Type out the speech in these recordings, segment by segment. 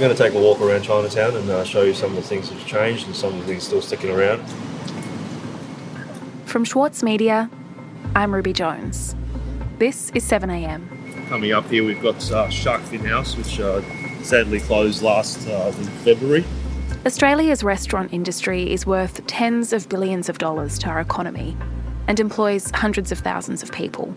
We're going to take a walk around Chinatown and uh, show you some of the things that have changed and some of the things still sticking around. From Schwartz Media, I'm Ruby Jones. This is 7am. Coming up here, we've got uh, Shark Fin House, which uh, sadly closed last uh, February. Australia's restaurant industry is worth tens of billions of dollars to our economy and employs hundreds of thousands of people.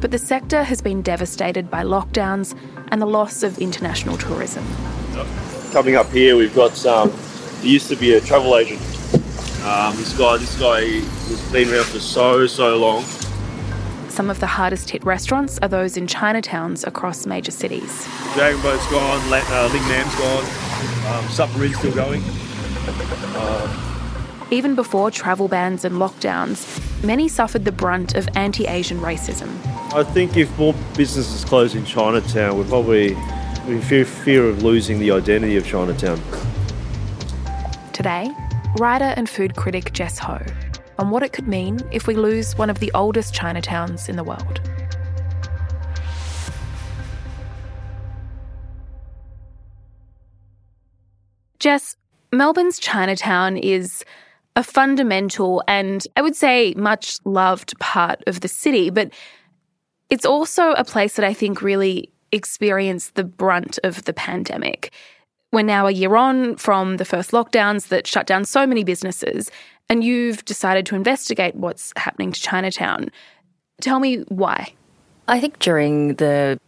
But the sector has been devastated by lockdowns and the loss of international tourism. Coming up here, we've got um, there used to be a travel agent um, this guy, this guy has been around for so, so long. Some of the hardest hit restaurants are those in Chinatowns across major cities. Dragon Boat's gone, uh, Ling Nam's gone, um, Supper Inn's still going. Uh, Even before travel bans and lockdowns, many suffered the brunt of anti Asian racism. I think if more businesses close in Chinatown, we're probably in fear, fear of losing the identity of Chinatown. Today, writer and food critic Jess Ho on what it could mean if we lose one of the oldest Chinatowns in the world. Jess, Melbourne's Chinatown is a fundamental and I would say much loved part of the city, but it's also a place that I think really experienced the brunt of the pandemic. We're now a year on from the first lockdowns that shut down so many businesses, and you've decided to investigate what's happening to Chinatown. Tell me why. I think during the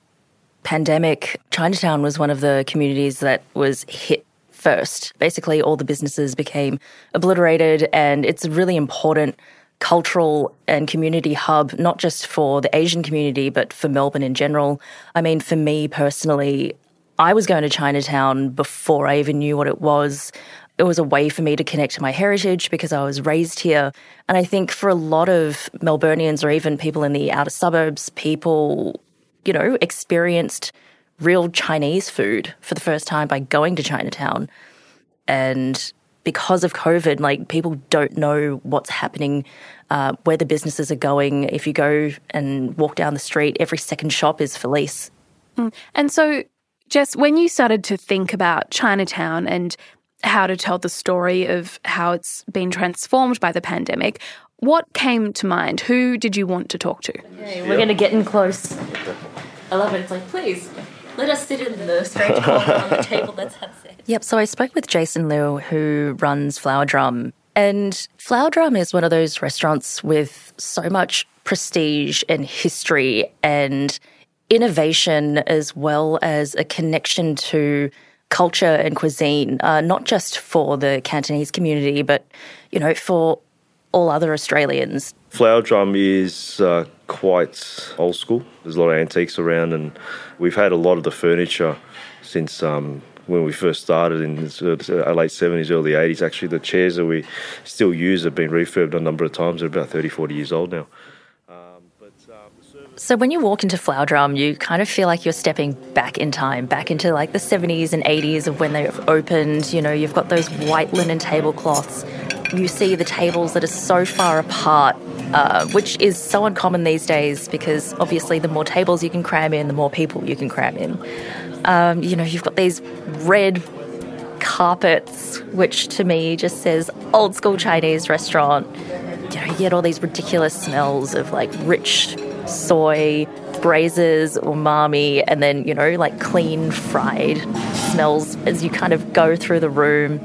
pandemic, Chinatown was one of the communities that was hit first. Basically, all the businesses became obliterated, and it's a really important cultural and community hub, not just for the Asian community, but for Melbourne in general. I mean, for me personally, I was going to Chinatown before I even knew what it was. It was a way for me to connect to my heritage because I was raised here. And I think for a lot of Melburnians or even people in the outer suburbs, people, you know, experienced real Chinese food for the first time by going to Chinatown. And because of COVID, like people don't know what's happening, uh, where the businesses are going. If you go and walk down the street, every second shop is Felice. Mm. And so Jess, when you started to think about Chinatown and how to tell the story of how it's been transformed by the pandemic, what came to mind? Who did you want to talk to? Okay, we're going to get in close. I love it. It's like, please, let us sit in the strange corner on the table that's unsaid. Yep, so I spoke with Jason Lui, who runs Flower Drum. And Flower Drum is one of those restaurants with so much prestige and history and innovation as well as a connection to culture and cuisine, uh, not just for the Cantonese community, but you know for all other Australians. Flower Drum is uh, quite old school. There's a lot of antiques around, and we've had a lot of the furniture since um, when we first started in the late 70s, early 80s. Actually, the chairs that we still use have been refurbed a number of times. They're about 30, 40 years old now. So when you walk into Flower Drum, you kind of feel like you're stepping back in time, back into like the 70s and 80s of when they opened. You know, you've got those white linen tablecloths. You see the tables that are so far apart, uh, which is so uncommon these days because obviously the more tables you can cram in, the more people you can cram in. Um, you know, you've got these red carpets, which to me just says old school Chinese restaurant. You know, you get all these ridiculous smells of like rich soy, braises, umami, and then, you know, like clean fried smells as you kind of go through the room.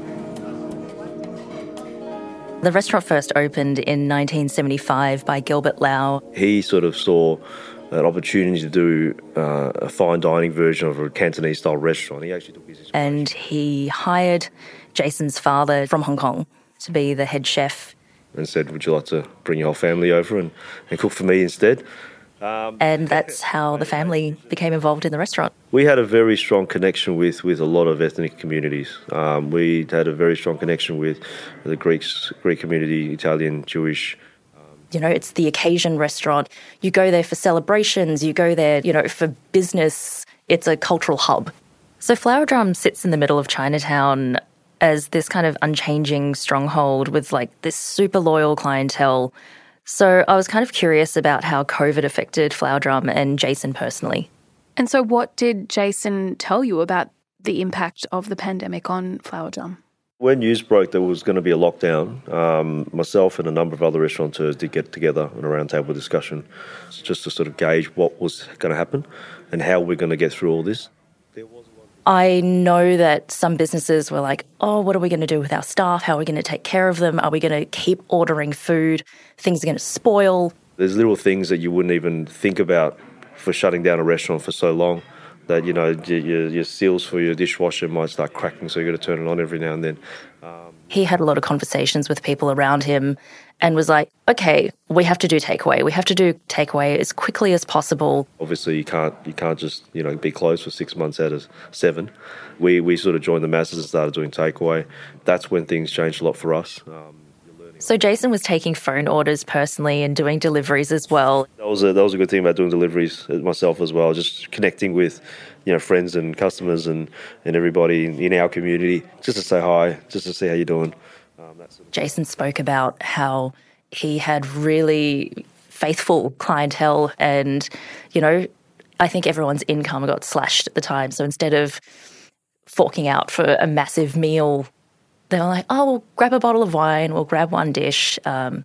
The restaurant first opened in 1975 by Gilbert Lau. He sort of saw an opportunity to do uh, a fine dining version of a Cantonese style restaurant. He actually took his And he hired Jason's father from Hong Kong to be the head chef. And said, Would you like to bring your whole family over and, and cook for me instead? Um, and that's how the family became involved in the restaurant. We had a very strong connection with, with a lot of ethnic communities. Um, we had a very strong connection with the Greeks, Greek community, Italian, Jewish. You know, it's the occasion restaurant. You go there for celebrations, you go there, you know, for business. It's a cultural hub. So Flower Drum sits in the middle of Chinatown as this kind of unchanging stronghold with like this super loyal clientele so I was kind of curious about how COVID affected Flower Drum and Jason personally. And so, what did Jason tell you about the impact of the pandemic on Flower Drum? When news broke there was going to be a lockdown, um, myself and a number of other restaurateurs did get together on a roundtable discussion just to sort of gauge what was going to happen and how we're going to get through all this. I know that some businesses were like, oh, what are we going to do with our staff? How are we going to take care of them? Are we going to keep ordering food? Things are going to spoil. There's little things that you wouldn't even think about for shutting down a restaurant for so long that you know your, your seals for your dishwasher might start cracking, so you got to turn it on every now and then. Um, he had a lot of conversations with people around him, and was like, "Okay, we have to do takeaway. We have to do takeaway as quickly as possible." Obviously, you can't you can't just you know be closed for six months out of seven. We we sort of joined the masses and started doing takeaway. That's when things changed a lot for us. Um, so Jason was taking phone orders personally and doing deliveries as well. That was a, that was a good thing about doing deliveries myself as well. Just connecting with, you know, friends and customers and, and everybody in our community, just to say hi, just to see how you're doing. Um, sort of Jason spoke about how he had really faithful clientele, and you know, I think everyone's income got slashed at the time. So instead of forking out for a massive meal they were like, oh, we'll grab a bottle of wine, we'll grab one dish. Um,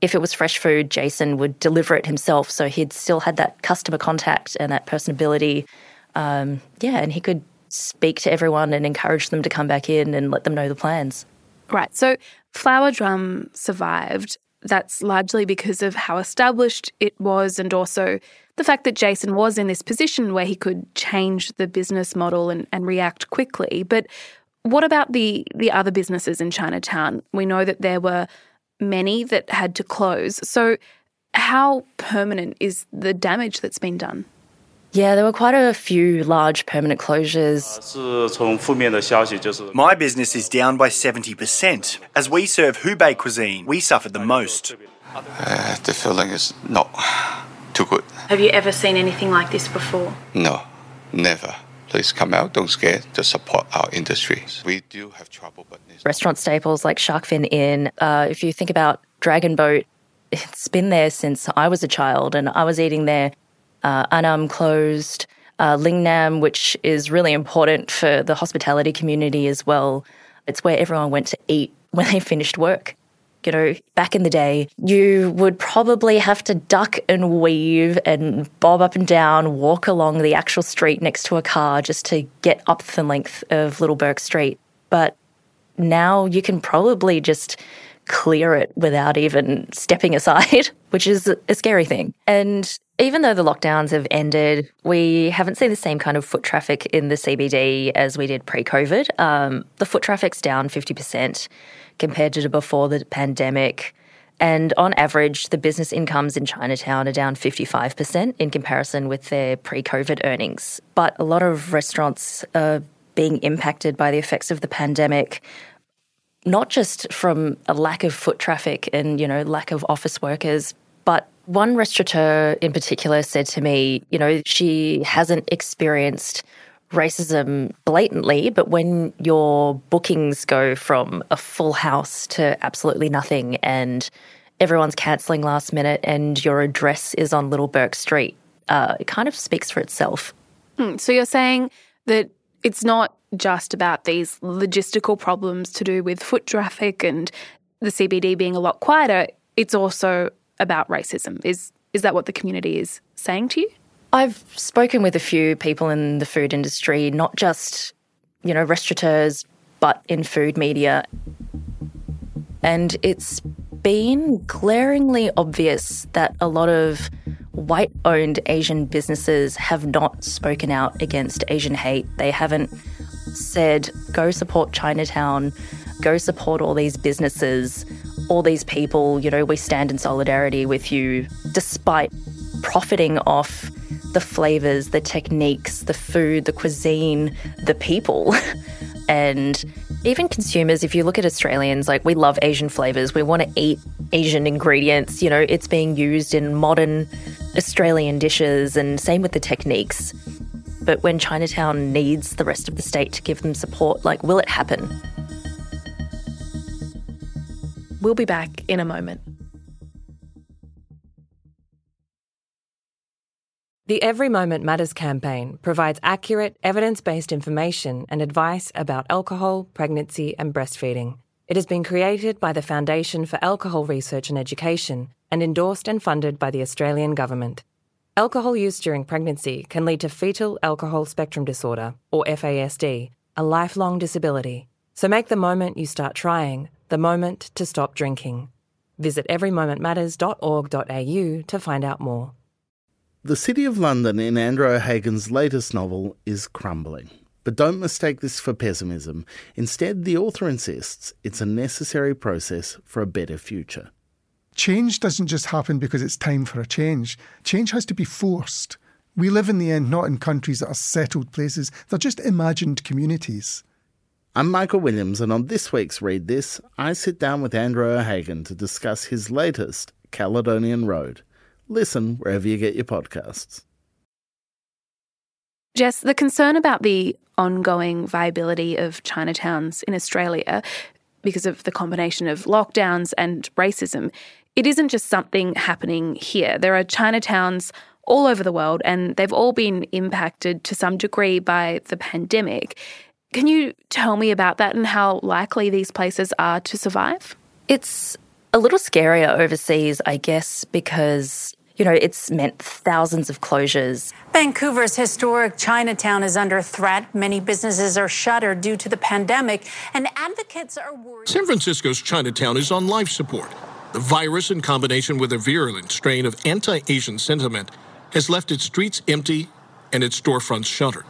if it was fresh food, Jason would deliver it himself. So he'd still had that customer contact and that personability. Um, yeah, and he could speak to everyone and encourage them to come back in and let them know the plans. Right. So Flower Drum survived. That's largely because of how established it was and also the fact that Jason was in this position where he could change the business model and, and react quickly. But what about the the other businesses in Chinatown? We know that there were many that had to close. So how permanent is the damage that's been done? Yeah, there were quite a few large permanent closures. My business is down by 70%. As we serve Hubei cuisine, we suffered the most. Uh, the feeling is not too good. Have you ever seen anything like this before? No, never please come out. Don't scare to support our industry. We do have trouble, but restaurant staples like Shark Fin Inn. Uh, if you think about Dragon Boat, it's been there since I was a child, and I was eating there. Uh, Annam closed. Uh, Lingnam, which is really important for the hospitality community as well. It's where everyone went to eat when they finished work you know, back in the day, you would probably have to duck and weave and bob up and down, walk along the actual street next to a car just to get up the length of Little Bourke Street. But now you can probably just clear it without even stepping aside, which is a scary thing. And even though the lockdowns have ended, we haven't seen the same kind of foot traffic in the CBD as we did pre COVID. Um, the foot traffic's down 50% compared to before the pandemic. And on average, the business incomes in Chinatown are down 55% in comparison with their pre COVID earnings. But a lot of restaurants are being impacted by the effects of the pandemic, not just from a lack of foot traffic and, you know, lack of office workers, but one restaurateur in particular said to me, you know, she hasn't experienced racism blatantly, but when your bookings go from a full house to absolutely nothing and everyone's cancelling last minute and your address is on Little Bourke Street, uh, it kind of speaks for itself. Hmm, so you're saying that it's not just about these logistical problems to do with foot traffic and the CBD being a lot quieter, it's also about racism. Is is that what the community is saying to you? I've spoken with a few people in the food industry, not just, you know, restaurateurs, but in food media. And it's been glaringly obvious that a lot of white owned Asian businesses have not spoken out against Asian hate. They haven't said, go support Chinatown, go support all these businesses, all these people, you know, we stand in solidarity with you, despite profiting off the flavors, the techniques, the food, the cuisine, the people. and even consumers, if you look at Australians, like we love Asian flavors, we want to eat Asian ingredients. You know, it's being used in modern Australian dishes, and same with the techniques. But when Chinatown needs the rest of the state to give them support, like, will it happen? We'll be back in a moment. The Every Moment Matters campaign provides accurate, evidence based information and advice about alcohol, pregnancy, and breastfeeding. It has been created by the Foundation for Alcohol Research and Education and endorsed and funded by the Australian Government. Alcohol use during pregnancy can lead to fetal alcohol spectrum disorder, or FASD, a lifelong disability. So make the moment you start trying the moment to stop drinking. Visit everymomentmatters.org.au to find out more. The City of London in Andrew O'Hagan's latest novel is crumbling. But don't mistake this for pessimism. Instead, the author insists it's a necessary process for a better future. Change doesn't just happen because it's time for a change. Change has to be forced. We live in the end not in countries that are settled places, they're just imagined communities. I'm Michael Williams, and on this week's Read This, I sit down with Andrew O'Hagan to discuss his latest, Caledonian Road. Listen wherever you get your podcasts. Jess, the concern about the ongoing viability of Chinatowns in Australia because of the combination of lockdowns and racism, it isn't just something happening here. There are Chinatowns all over the world and they've all been impacted to some degree by the pandemic. Can you tell me about that and how likely these places are to survive? It's a little scarier overseas, I guess, because you know, it's meant thousands of closures. Vancouver's historic Chinatown is under threat. Many businesses are shuttered due to the pandemic, and advocates are worried. San Francisco's Chinatown is on life support. The virus, in combination with a virulent strain of anti Asian sentiment, has left its streets empty and its storefronts shuttered.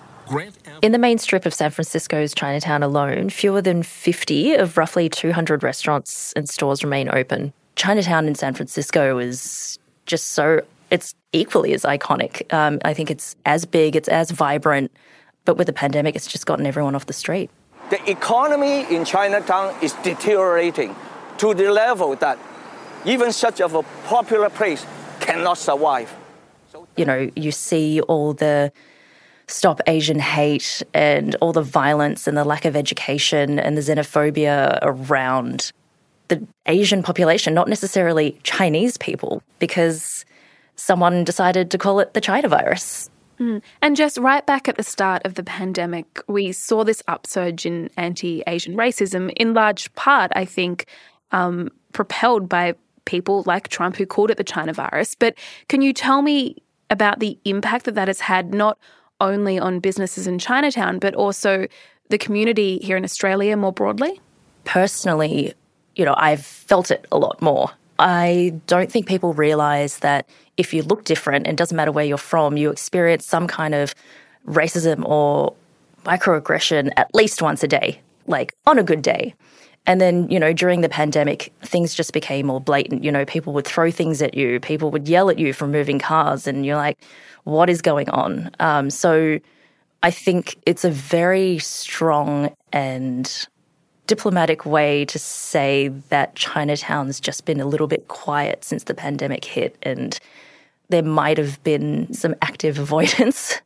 In the main strip of San Francisco's Chinatown alone, fewer than 50 of roughly 200 restaurants and stores remain open. Chinatown in San Francisco is just so, it's equally as iconic. Um, I think it's as big, it's as vibrant, but with the pandemic, it's just gotten everyone off the street. The economy in Chinatown is deteriorating to the level that even such of a popular place cannot survive. You know, you see all the stop Asian hate and all the violence and the lack of education and the xenophobia around the Asian population, not necessarily Chinese people, because someone decided to call it the China virus. Mm. And just right back at the start of the pandemic, we saw this upsurge in anti Asian racism, in large part, I think, um, propelled by people like Trump who called it the China virus. But can you tell me about the impact that that has had, not only on businesses in Chinatown, but also the community here in Australia more broadly? Personally, you know, I've felt it a lot more. I don't think people realize that if you look different, and it doesn't matter where you're from, you experience some kind of racism or microaggression at least once a day, like on a good day. And then, you know, during the pandemic, things just became more blatant. You know, people would throw things at you, people would yell at you from moving cars, and you're like, what is going on? Um, so I think it's a very strong and diplomatic way to say that Chinatown's just been a little bit quiet since the pandemic hit, and there might have been some active avoidance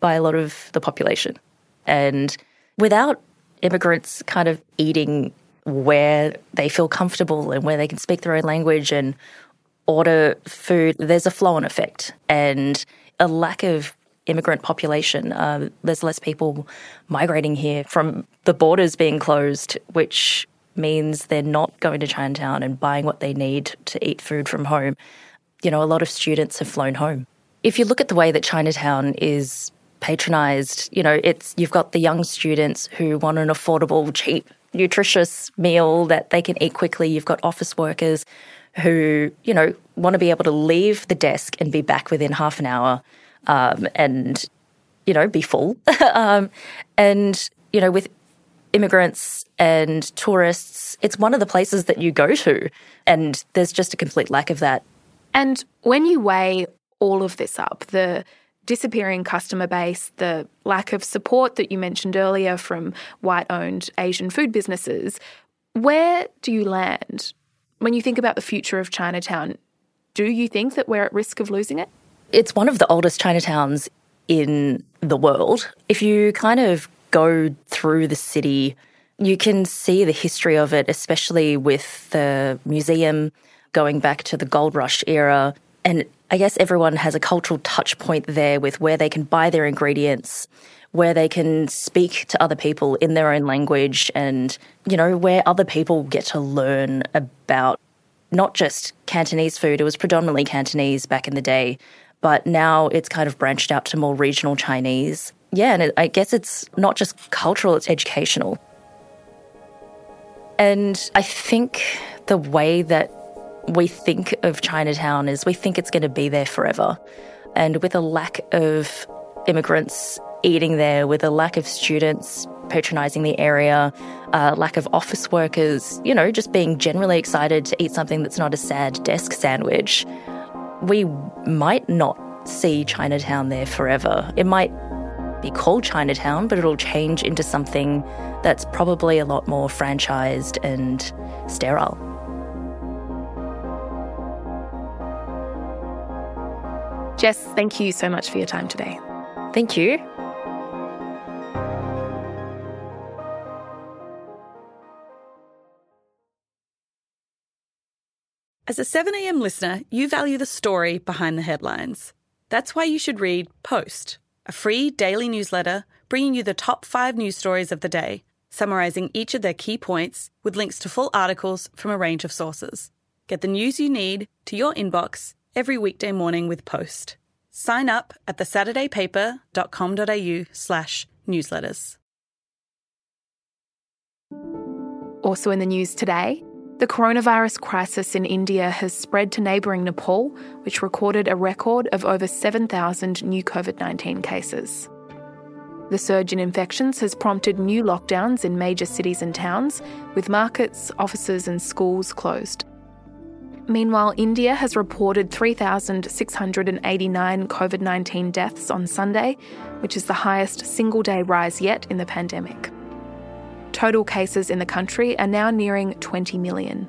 by a lot of the population. And without immigrants kind of eating where they feel comfortable and where they can speak their own language and order food, there's a flow on effect. And a lack of immigrant population. Uh, there's less people migrating here from the borders being closed, which means they're not going to Chinatown and buying what they need to eat food from home. You know, a lot of students have flown home. If you look at the way that Chinatown is patronized, you know, it's you've got the young students who want an affordable, cheap, nutritious meal that they can eat quickly. You've got office workers who, you know, want to be able to leave the desk and be back within half an hour um, and you know be full. um, and you know with immigrants and tourists, it's one of the places that you go to, and there's just a complete lack of that. And when you weigh all of this up, the disappearing customer base, the lack of support that you mentioned earlier from white owned Asian food businesses, where do you land? When you think about the future of Chinatown, do you think that we're at risk of losing it? It's one of the oldest Chinatowns in the world. If you kind of go through the city, you can see the history of it, especially with the museum going back to the gold rush era. And I guess everyone has a cultural touch point there with where they can buy their ingredients, where they can speak to other people in their own language, and, you know, where other people get to learn about not just Cantonese food. It was predominantly Cantonese back in the day, but now it's kind of branched out to more regional Chinese. Yeah, and it, I guess it's not just cultural, it's educational. And I think the way that we think of Chinatown is we think it's going to be there forever. And with a lack of immigrants eating there, with a lack of students patronising the area, uh, lack of office workers, you know, just being generally excited to eat something that's not a sad desk sandwich, we might not see Chinatown there forever. It might be called Chinatown, but it'll change into something that's probably a lot more franchised and sterile. Jess, thank you so much for your time today. Thank you. As a 7am listener, you value the story behind the headlines. That's why you should read Post, a free daily newsletter bringing you the top five news stories of the day, summarising each of their key points with links to full articles from a range of sources. Get the news you need to your inbox every weekday morning with Post. Sign up at thesaturdaypaper.com.au slash newsletters. Also in the news today, the coronavirus crisis in India has spread to neighbouring Nepal, which recorded a record of over 7,000 new COVID 19 cases. The surge in infections has prompted new lockdowns in major cities and towns, with markets, offices, and schools closed. Meanwhile, India has reported 3,689 COVID 19 deaths on Sunday, which is the highest single day rise yet in the pandemic. Total cases in the country are now nearing 20 million.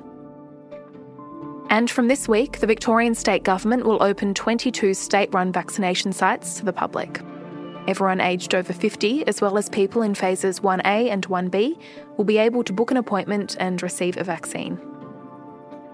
And from this week, the Victorian state government will open 22 state run vaccination sites to the public. Everyone aged over 50, as well as people in phases 1A and 1B, will be able to book an appointment and receive a vaccine.